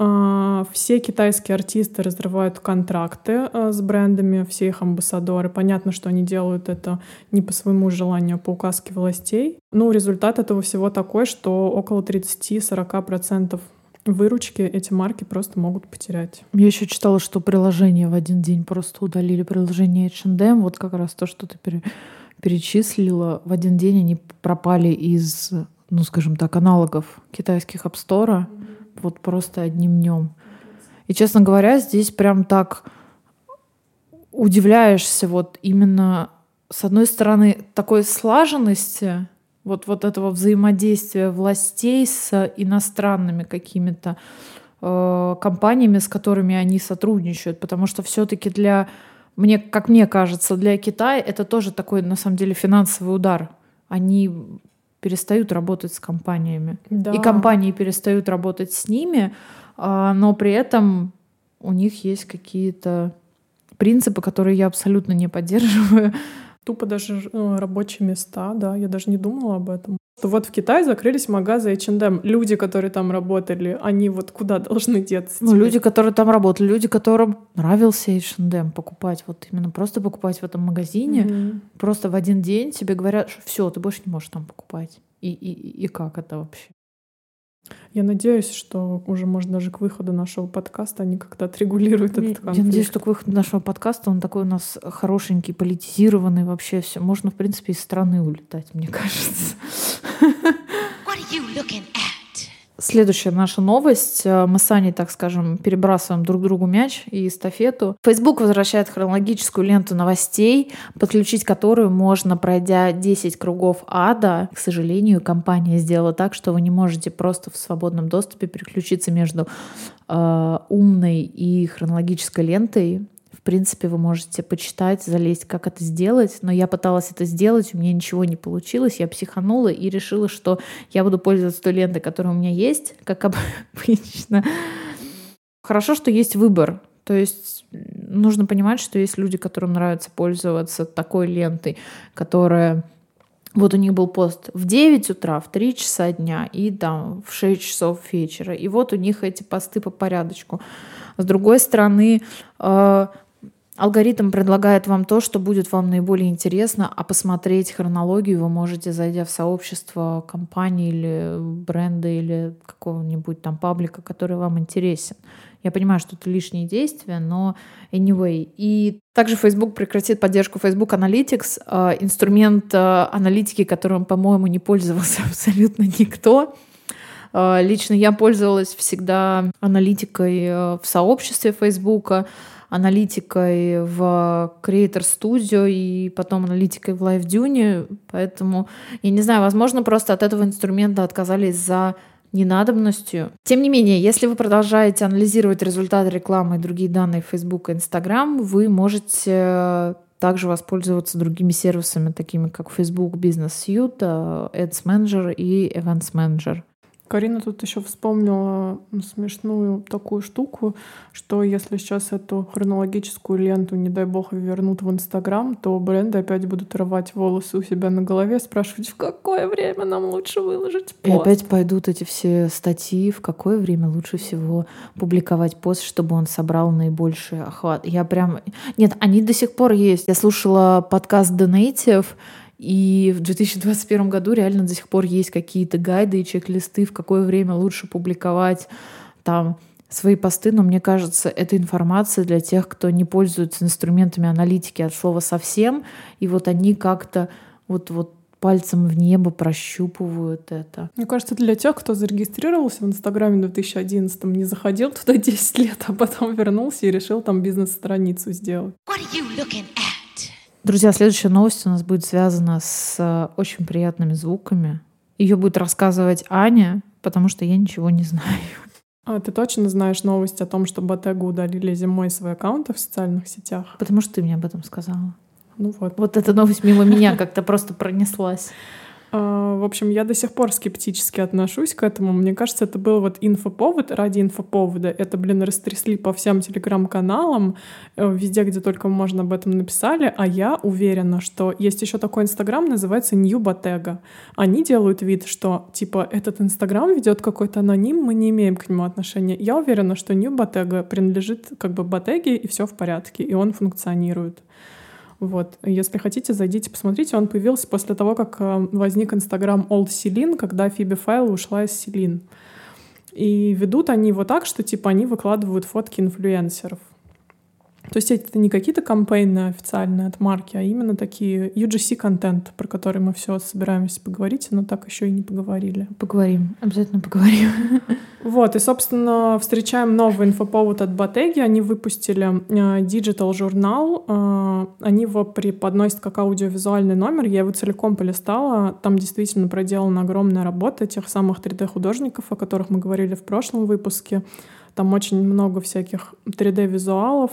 А, все китайские артисты разрывают контракты а, с брендами, все их амбассадоры. Понятно, что они делают это не по своему желанию, а по указке властей. Ну, результат этого всего такой, что около 30-40% выручки эти марки просто могут потерять. Я еще читала, что приложение в один день просто удалили приложение H&M. Вот как раз то, что ты пере, перечислила. В один день они пропали из, ну, скажем так, аналогов китайских App Store. Вот просто одним днем. И, честно говоря, здесь прям так удивляешься вот именно с одной стороны такой слаженности вот, вот этого взаимодействия властей с иностранными какими-то э, компаниями, с которыми они сотрудничают, потому что все-таки для мне, как мне кажется, для Китая это тоже такой, на самом деле, финансовый удар. Они перестают работать с компаниями. Да. И компании перестают работать с ними, э, но при этом у них есть какие-то принципы, которые я абсолютно не поддерживаю. Тупо даже ну, рабочие места, да, я даже не думала об этом. Вот в Китае закрылись магазы H&M. Люди, которые там работали, они вот куда должны деться? Ну, люди, которые там работали, люди, которым нравился H&M покупать, вот именно просто покупать в этом магазине, mm-hmm. просто в один день тебе говорят, что все, ты больше не можешь там покупать. И, и, и как это вообще? Я надеюсь, что уже, может, даже к выходу нашего подкаста они как-то отрегулируют этот конфликт. Я надеюсь, что к выходу нашего подкаста он такой у нас хорошенький, политизированный вообще все. Можно, в принципе, из страны улетать, мне кажется. What are you looking at? Следующая наша новость. Э, мы с Аней, так скажем, перебрасываем друг другу мяч и эстафету. Facebook возвращает хронологическую ленту новостей, подключить которую можно, пройдя 10 кругов ада. К сожалению, компания сделала так, что вы не можете просто в свободном доступе переключиться между э, умной и хронологической лентой принципе, вы можете почитать, залезть, как это сделать. Но я пыталась это сделать, у меня ничего не получилось. Я психанула и решила, что я буду пользоваться той лентой, которая у меня есть, как обычно. Хорошо, что есть выбор. То есть нужно понимать, что есть люди, которым нравится пользоваться такой лентой, которая вот у них был пост в 9 утра, в 3 часа дня и там в 6 часов вечера. И вот у них эти посты по порядочку. С другой стороны, э, Алгоритм предлагает вам то, что будет вам наиболее интересно, а посмотреть хронологию вы можете, зайдя в сообщество компании или бренда или какого-нибудь там паблика, который вам интересен. Я понимаю, что это лишние действия, но anyway. И также Facebook прекратит поддержку Facebook Analytics, э, инструмент э, аналитики, которым, по-моему, не пользовался абсолютно никто. Э, лично я пользовалась всегда аналитикой в сообществе Facebook аналитикой в Creator Studio и потом аналитикой в LiveDune. Поэтому, я не знаю, возможно, просто от этого инструмента отказались за ненадобностью. Тем не менее, если вы продолжаете анализировать результаты рекламы и другие данные Facebook и Instagram, вы можете также воспользоваться другими сервисами, такими как Facebook Business Suite, Ads Manager и Events Manager. Карина тут еще вспомнила смешную такую штуку, что если сейчас эту хронологическую ленту, не дай бог, вернут в Инстаграм, то бренды опять будут рвать волосы у себя на голове, спрашивать, в какое время нам лучше выложить пост. И опять пойдут эти все статьи, в какое время лучше всего публиковать пост, чтобы он собрал наибольший охват. Я прям... Нет, они до сих пор есть. Я слушала подкаст Native, и в 2021 году реально до сих пор есть какие-то гайды и чек-листы, в какое время лучше публиковать там свои посты, но мне кажется, это информация для тех, кто не пользуется инструментами аналитики от слова совсем, и вот они как-то вот, вот пальцем в небо прощупывают это. Мне кажется, для тех, кто зарегистрировался в Инстаграме в 2011 не заходил туда 10 лет, а потом вернулся и решил там бизнес-страницу сделать. Друзья, следующая новость у нас будет связана с э, очень приятными звуками. Ее будет рассказывать Аня, потому что я ничего не знаю. А ты точно знаешь новость о том, что Ботегу удалили зимой свои аккаунты в социальных сетях? Потому что ты мне об этом сказала. Ну вот. Вот эта новость мимо меня как-то просто пронеслась. А, в общем, я до сих пор скептически отношусь к этому. Мне кажется, это был вот инфоповод ради инфоповода. Это, блин, растрясли по всем телеграм-каналам, э, везде, где только можно об этом написали. А я уверена, что есть еще такой инстаграм, называется New Bottega. Они делают вид, что, типа, этот инстаграм ведет какой-то аноним, мы не имеем к нему отношения. Я уверена, что New Bottega принадлежит как бы Bottega, и все в порядке, и он функционирует. Вот. Если хотите, зайдите, посмотрите. Он появился после того, как э, возник Инстаграм Old Celine, когда Фиби Файл ушла из Селин. И ведут они его так, что типа они выкладывают фотки инфлюенсеров. То есть это не какие-то кампейны официальные от марки, а именно такие UGC-контент, про который мы все собираемся поговорить, но так еще и не поговорили. Поговорим, обязательно поговорим. Вот, и, собственно, встречаем новый инфоповод от Ботеги. Они выпустили э, Digital журнал. Э, они его преподносят как аудиовизуальный номер. Я его целиком полистала. Там действительно проделана огромная работа тех самых 3D-художников, о которых мы говорили в прошлом выпуске. Там очень много всяких 3D-визуалов,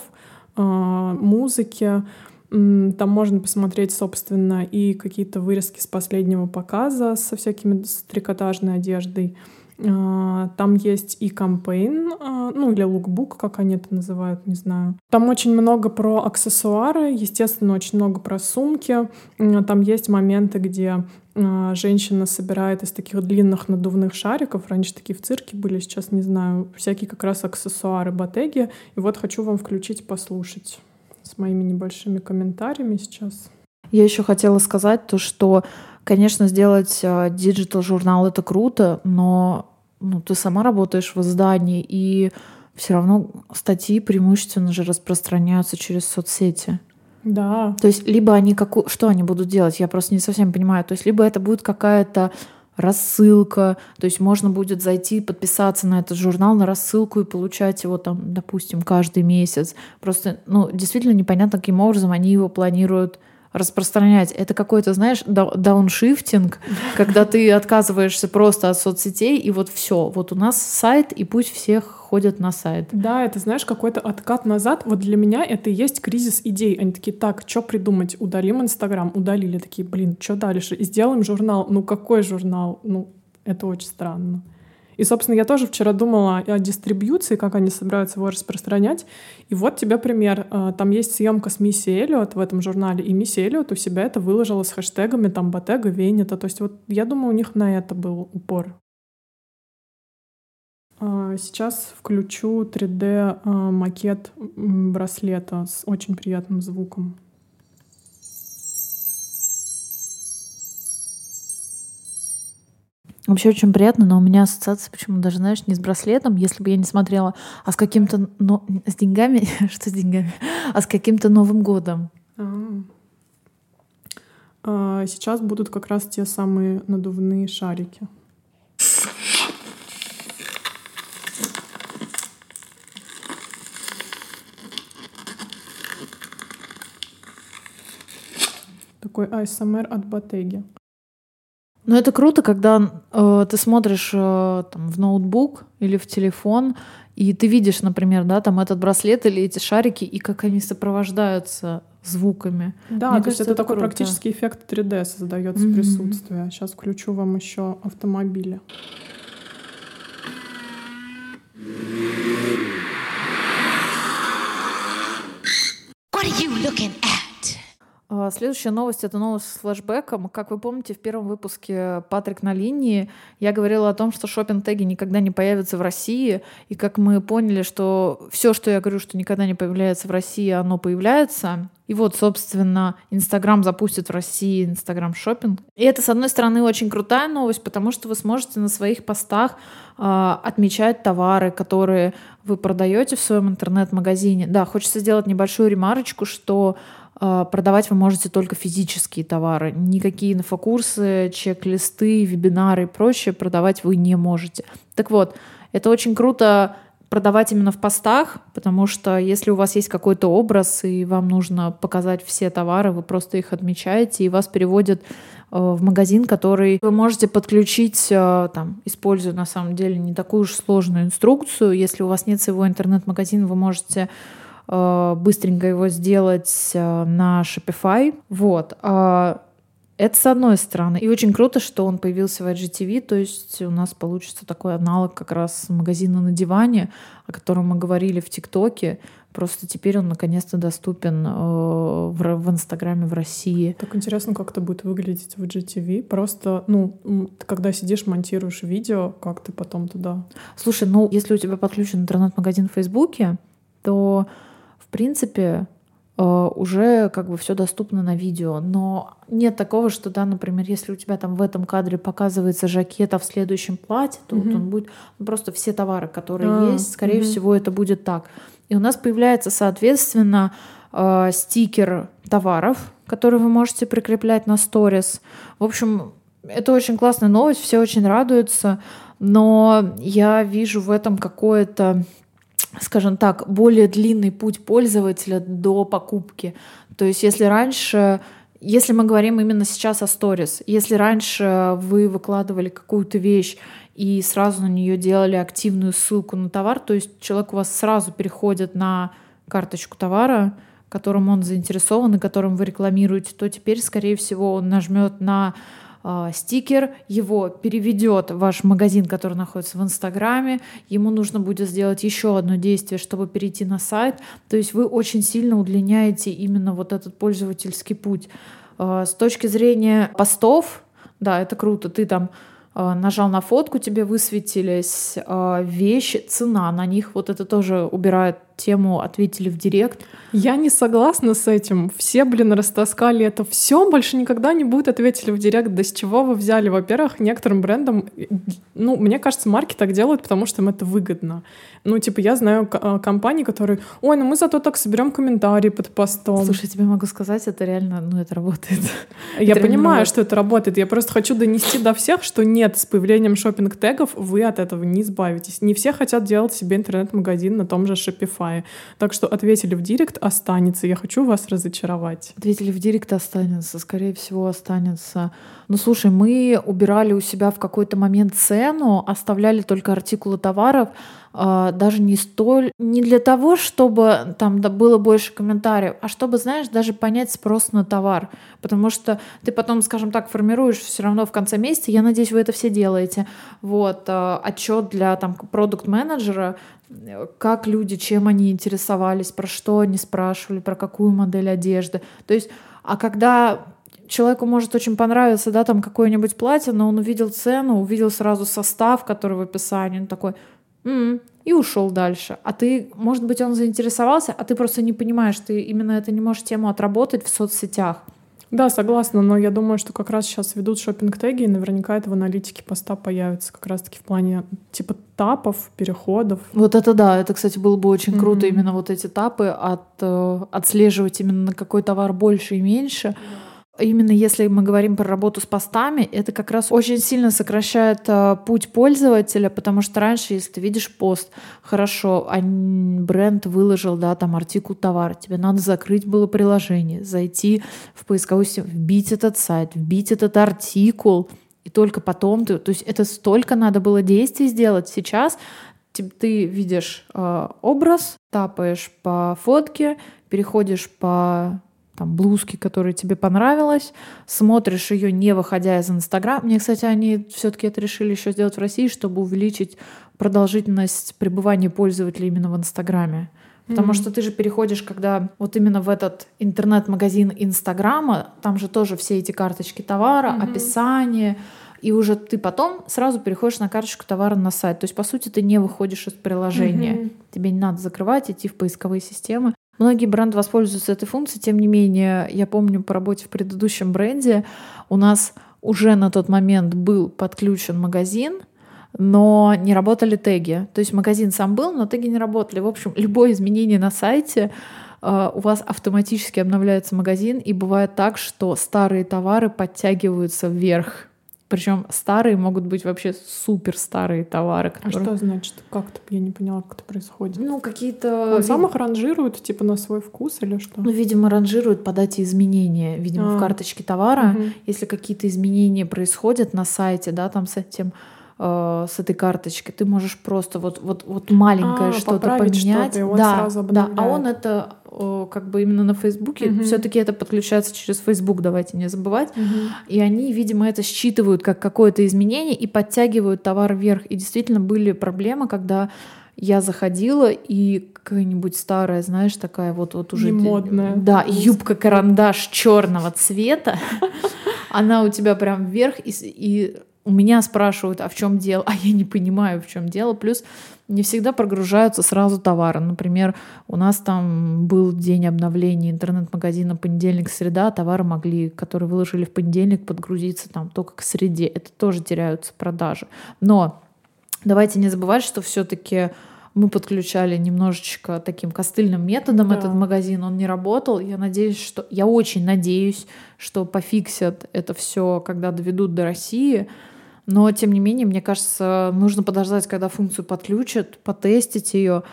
а, музыки. Там можно посмотреть, собственно, и какие-то вырезки с последнего показа со всякими с трикотажной одеждой. А, там есть и кампейн, а, ну или лукбук, как они это называют, не знаю. Там очень много про аксессуары, естественно, очень много про сумки. Там есть моменты, где а, женщина собирает из таких длинных надувных шариков. Раньше такие в цирке были, сейчас не знаю. Всякие как раз аксессуары, батеги. И вот хочу вам включить, послушать с моими небольшими комментариями сейчас. Я еще хотела сказать то, что, конечно, сделать digital журнал это круто, но ну, ты сама работаешь в издании, и все равно статьи преимущественно же распространяются через соцсети. Да. То есть либо они какую, что они будут делать, я просто не совсем понимаю. То есть либо это будет какая-то рассылка, то есть можно будет зайти, подписаться на этот журнал, на рассылку и получать его там, допустим, каждый месяц. Просто, ну, действительно непонятно, каким образом они его планируют распространять. Это какой-то, знаешь, дауншифтинг, когда ты отказываешься просто от соцсетей, и вот все. Вот у нас сайт, и пусть всех ходят на сайт. Да, это, знаешь, какой-то откат назад. Вот для меня это и есть кризис идей. Они такие, так, что придумать? Удалим Инстаграм. Удалили. Такие, блин, что дальше? И сделаем журнал. Ну, какой журнал? Ну, это очень странно. И, собственно, я тоже вчера думала о дистрибьюции, как они собираются его распространять. И вот тебе пример. Э, там есть съемка с Мисси Эллиот в этом журнале, и Мисси Эллиот у себя это выложила с хэштегами там Ботега, Венета. То есть вот я думаю, у них на это был упор. А, сейчас включу 3D а, макет браслета с очень приятным звуком. Вообще очень приятно, но у меня ассоциация почему даже, знаешь, не с браслетом, если бы я не смотрела, а с каким-то, но с деньгами, что с деньгами, а с каким-то Новым годом. А. А, сейчас будут как раз те самые надувные шарики. Такой ASMR от Ботеги. Ну, это круто, когда э, ты смотришь э, там, в ноутбук или в телефон, и ты видишь, например, да, там этот браслет или эти шарики, и как они сопровождаются звуками. Да, Мне то кажется, есть это, это такой круто. практический эффект 3D создается mm-hmm. присутствие. Сейчас включу вам еще автомобили. What are you looking at? А, следующая новость — это новость с флешбеком. Как вы помните, в первом выпуске «Патрик на линии» я говорила о том, что шопинг-теги никогда не появятся в России. И как мы поняли, что все, что я говорю, что никогда не появляется в России, оно появляется. И вот, собственно, Инстаграм запустит в России Инстаграм шопинг. И это, с одной стороны, очень крутая новость, потому что вы сможете на своих постах э, отмечать товары, которые вы продаете в своем интернет-магазине. Да, хочется сделать небольшую ремарочку, что продавать вы можете только физические товары. Никакие инфокурсы, чек-листы, вебинары и прочее продавать вы не можете. Так вот, это очень круто продавать именно в постах, потому что если у вас есть какой-то образ и вам нужно показать все товары, вы просто их отмечаете и вас переводят э, в магазин, который вы можете подключить, э, там, используя на самом деле не такую уж сложную инструкцию. Если у вас нет своего интернет-магазина, вы можете быстренько его сделать э, на Shopify. Вот. А, это с одной стороны. И очень круто, что он появился в IGTV, то есть у нас получится такой аналог как раз магазина на диване, о котором мы говорили в ТикТоке. Просто теперь он наконец-то доступен э, в, Инстаграме в России. Так интересно, как это будет выглядеть в IGTV. Просто, ну, когда сидишь, монтируешь видео, как ты потом туда... Слушай, ну, если у тебя подключен интернет-магазин в Фейсбуке, то в принципе, э, уже как бы все доступно на видео. Но нет такого, что, да, например, если у тебя там в этом кадре показывается жакет, а в следующем платье, то mm-hmm. вот он будет ну, просто все товары, которые а, есть, скорее mm-hmm. всего, это будет так. И у нас появляется, соответственно, э, стикер товаров, который вы можете прикреплять на сторис. В общем, это очень классная новость, все очень радуются, но я вижу в этом какое-то скажем так, более длинный путь пользователя до покупки. То есть если раньше если мы говорим именно сейчас о сторис, если раньше вы выкладывали какую-то вещь и сразу на нее делали активную ссылку на товар, то есть человек у вас сразу переходит на карточку товара, которым он заинтересован и которым вы рекламируете, то теперь, скорее всего, он нажмет на э, стикер, его переведет ваш магазин, который находится в Инстаграме, ему нужно будет сделать еще одно действие, чтобы перейти на сайт. То есть вы очень сильно удлиняете именно вот этот пользовательский путь. Э, с точки зрения постов, да, это круто, ты там нажал на фотку, тебе высветились вещи, цена на них, вот это тоже убирает тему ответили в директ. Я не согласна с этим. Все, блин, растаскали это все, больше никогда не будет ответили в директ. Да с чего вы взяли? Во-первых, некоторым брендам, ну, мне кажется, марки так делают, потому что им это выгодно. Ну, типа, я знаю а, компании, которые, ой, ну мы зато так соберем комментарии под постом. Слушай, тебе могу сказать, это реально, ну, это работает. Я это понимаю, что это работает. Я просто хочу донести до всех, что нет, с появлением шопинг-тегов вы от этого не избавитесь. Не все хотят делать себе интернет-магазин на том же Shopify. Так что ответили в директ, останется. Я хочу вас разочаровать. Ответили в директ, останется. Скорее всего, останется. Ну, слушай, мы убирали у себя в какой-то момент цену, оставляли только артикулы товаров, даже не столь, не для того, чтобы там было больше комментариев, а чтобы, знаешь, даже понять спрос на товар. Потому что ты потом, скажем так, формируешь все равно в конце месяца, я надеюсь, вы это все делаете, вот, а, отчет для там продукт-менеджера, как люди, чем они интересовались, про что они спрашивали, про какую модель одежды. То есть, а когда человеку может очень понравиться, да, там какое-нибудь платье, но он увидел цену, увидел сразу состав, который в описании, он такой, м-м", и ушел дальше. А ты, может быть, он заинтересовался, а ты просто не понимаешь, ты именно это не можешь тему отработать в соцсетях. Да, согласна, но я думаю, что как раз сейчас ведут шопинг-теги, и наверняка это в аналитике поста появится как раз-таки в плане типа тапов, переходов. Вот это да, это, кстати, было бы очень mm-hmm. круто, именно вот эти тапы от, э, отслеживать именно на какой товар больше и меньше. Mm-hmm Именно если мы говорим про работу с постами, это как раз очень сильно сокращает э, путь пользователя, потому что раньше, если ты видишь пост, хорошо, а бренд выложил, да, там артикул товара, тебе надо закрыть было приложение, зайти в поисковую систему, вбить этот сайт, вбить этот артикул, и только потом ты, то есть это столько надо было действий сделать. Сейчас ты видишь э, образ, тапаешь по фотке, переходишь по там, блузки, которая тебе понравилась, смотришь ее, не выходя из Инстаграма. Мне, кстати, они все-таки это решили еще сделать в России, чтобы увеличить продолжительность пребывания пользователя именно в Инстаграме. Потому mm-hmm. что ты же переходишь, когда вот именно в этот интернет-магазин Инстаграма, там же тоже все эти карточки товара, mm-hmm. описание, и уже ты потом сразу переходишь на карточку товара на сайт. То есть, по сути, ты не выходишь из приложения. Mm-hmm. Тебе не надо закрывать, идти в поисковые системы. Многие бренды воспользуются этой функцией, тем не менее, я помню по работе в предыдущем бренде, у нас уже на тот момент был подключен магазин, но не работали теги. То есть магазин сам был, но теги не работали. В общем, любое изменение на сайте э, у вас автоматически обновляется магазин, и бывает так, что старые товары подтягиваются вверх. Причем старые могут быть вообще супер старые товары. А которые... А что значит? Как-то я не поняла, как это происходит. Ну, какие-то... Он сам их ранжирует, типа, на свой вкус или что? Ну, видимо, ранжирует по дате изменения, видимо, а. в карточке товара. Угу. Если какие-то изменения происходят на сайте, да, там с этим э, с этой карточки, ты можешь просто вот вот вот маленькое а, что-то поменять, что да, да, а он это как бы именно на Фейсбуке, угу. все-таки это подключается через Фейсбук, давайте не забывать. Угу. И они, видимо, это считывают как какое-то изменение и подтягивают товар вверх. И действительно были проблемы, когда я заходила и какая-нибудь старая, знаешь, такая вот вот уже модная, да, юбка карандаш черного цвета, она у тебя прям вверх и, и у меня спрашивают, а в чем дело, а я не понимаю, в чем дело. Плюс не всегда прогружаются сразу товары. Например, у нас там был день обновления интернет-магазина понедельник-среда, товары могли, которые выложили в понедельник, подгрузиться там только к среде. Это тоже теряются продажи. Но давайте не забывать, что все-таки мы подключали немножечко таким костыльным методом да. этот магазин, он не работал. Я надеюсь, что я очень надеюсь, что пофиксят это все, когда доведут до России. Но, тем не менее, мне кажется, нужно подождать, когда функцию подключат, потестить ее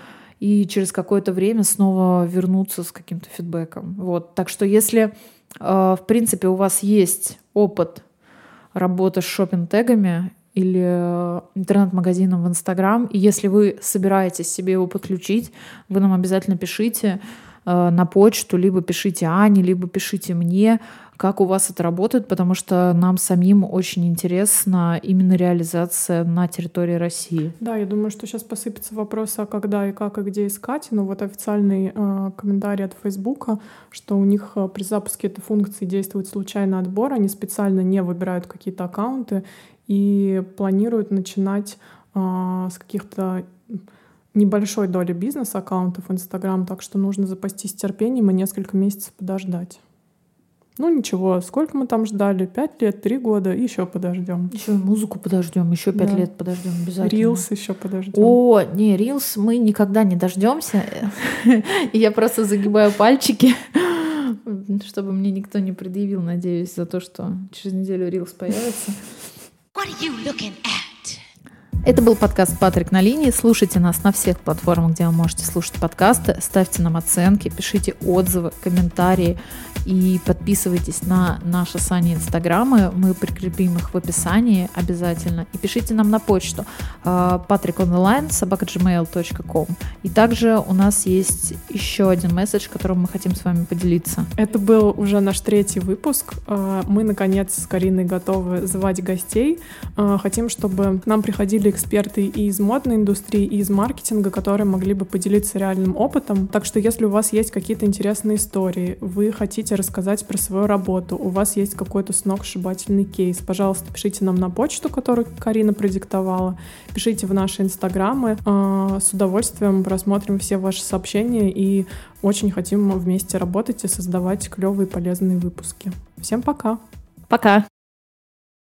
и через какое-то время снова вернуться с каким-то фидбэком. Вот. Так что если, э, в принципе, у вас есть опыт работы с шопинг-тегами или э, интернет-магазином в Инстаграм, и если вы собираетесь себе его подключить, вы нам обязательно пишите на почту, либо пишите Ане, либо пишите мне, как у вас это работает, потому что нам самим очень интересна именно реализация на территории России. Да, я думаю, что сейчас посыпется вопрос, а когда и как и где искать. Но вот официальный э, комментарий от Фейсбука, что у них э, при запуске этой функции действует случайный отбор, они специально не выбирают какие-то аккаунты и планируют начинать э, с каких-то небольшой доли бизнес-аккаунтов Инстаграм, так что нужно запастись терпением и несколько месяцев подождать. Ну ничего, сколько мы там ждали? Пять лет, три года, еще подождем. Еще музыку подождем, еще пять да. лет подождем обязательно. Рилс еще подождем. О, не, Рилс мы никогда не дождемся. Я просто загибаю пальчики, чтобы мне никто не предъявил, надеюсь, за то, что через неделю Рилс появится. What are you looking at? Это был подкаст «Патрик на линии». Слушайте нас на всех платформах, где вы можете слушать подкасты. Ставьте нам оценки, пишите отзывы, комментарии и подписывайтесь на наши сани инстаграмы. Мы прикрепим их в описании обязательно. И пишите нам на почту patrickonline собака.gmail.com. И также у нас есть еще один месседж, которым мы хотим с вами поделиться. Это был уже наш третий выпуск. А, мы, наконец, с Кариной готовы звать гостей. А, хотим, чтобы нам приходили эксперты и из модной индустрии, и из маркетинга, которые могли бы поделиться реальным опытом. Так что если у вас есть какие-то интересные истории, вы хотите рассказать про свою работу, у вас есть какой-то сногсшибательный кейс, пожалуйста, пишите нам на почту, которую Карина продиктовала, пишите в наши инстаграмы. А, с удовольствием просмотрим все ваши сообщения и очень хотим вместе работать и создавать клевые полезные выпуски. Всем пока! Пока!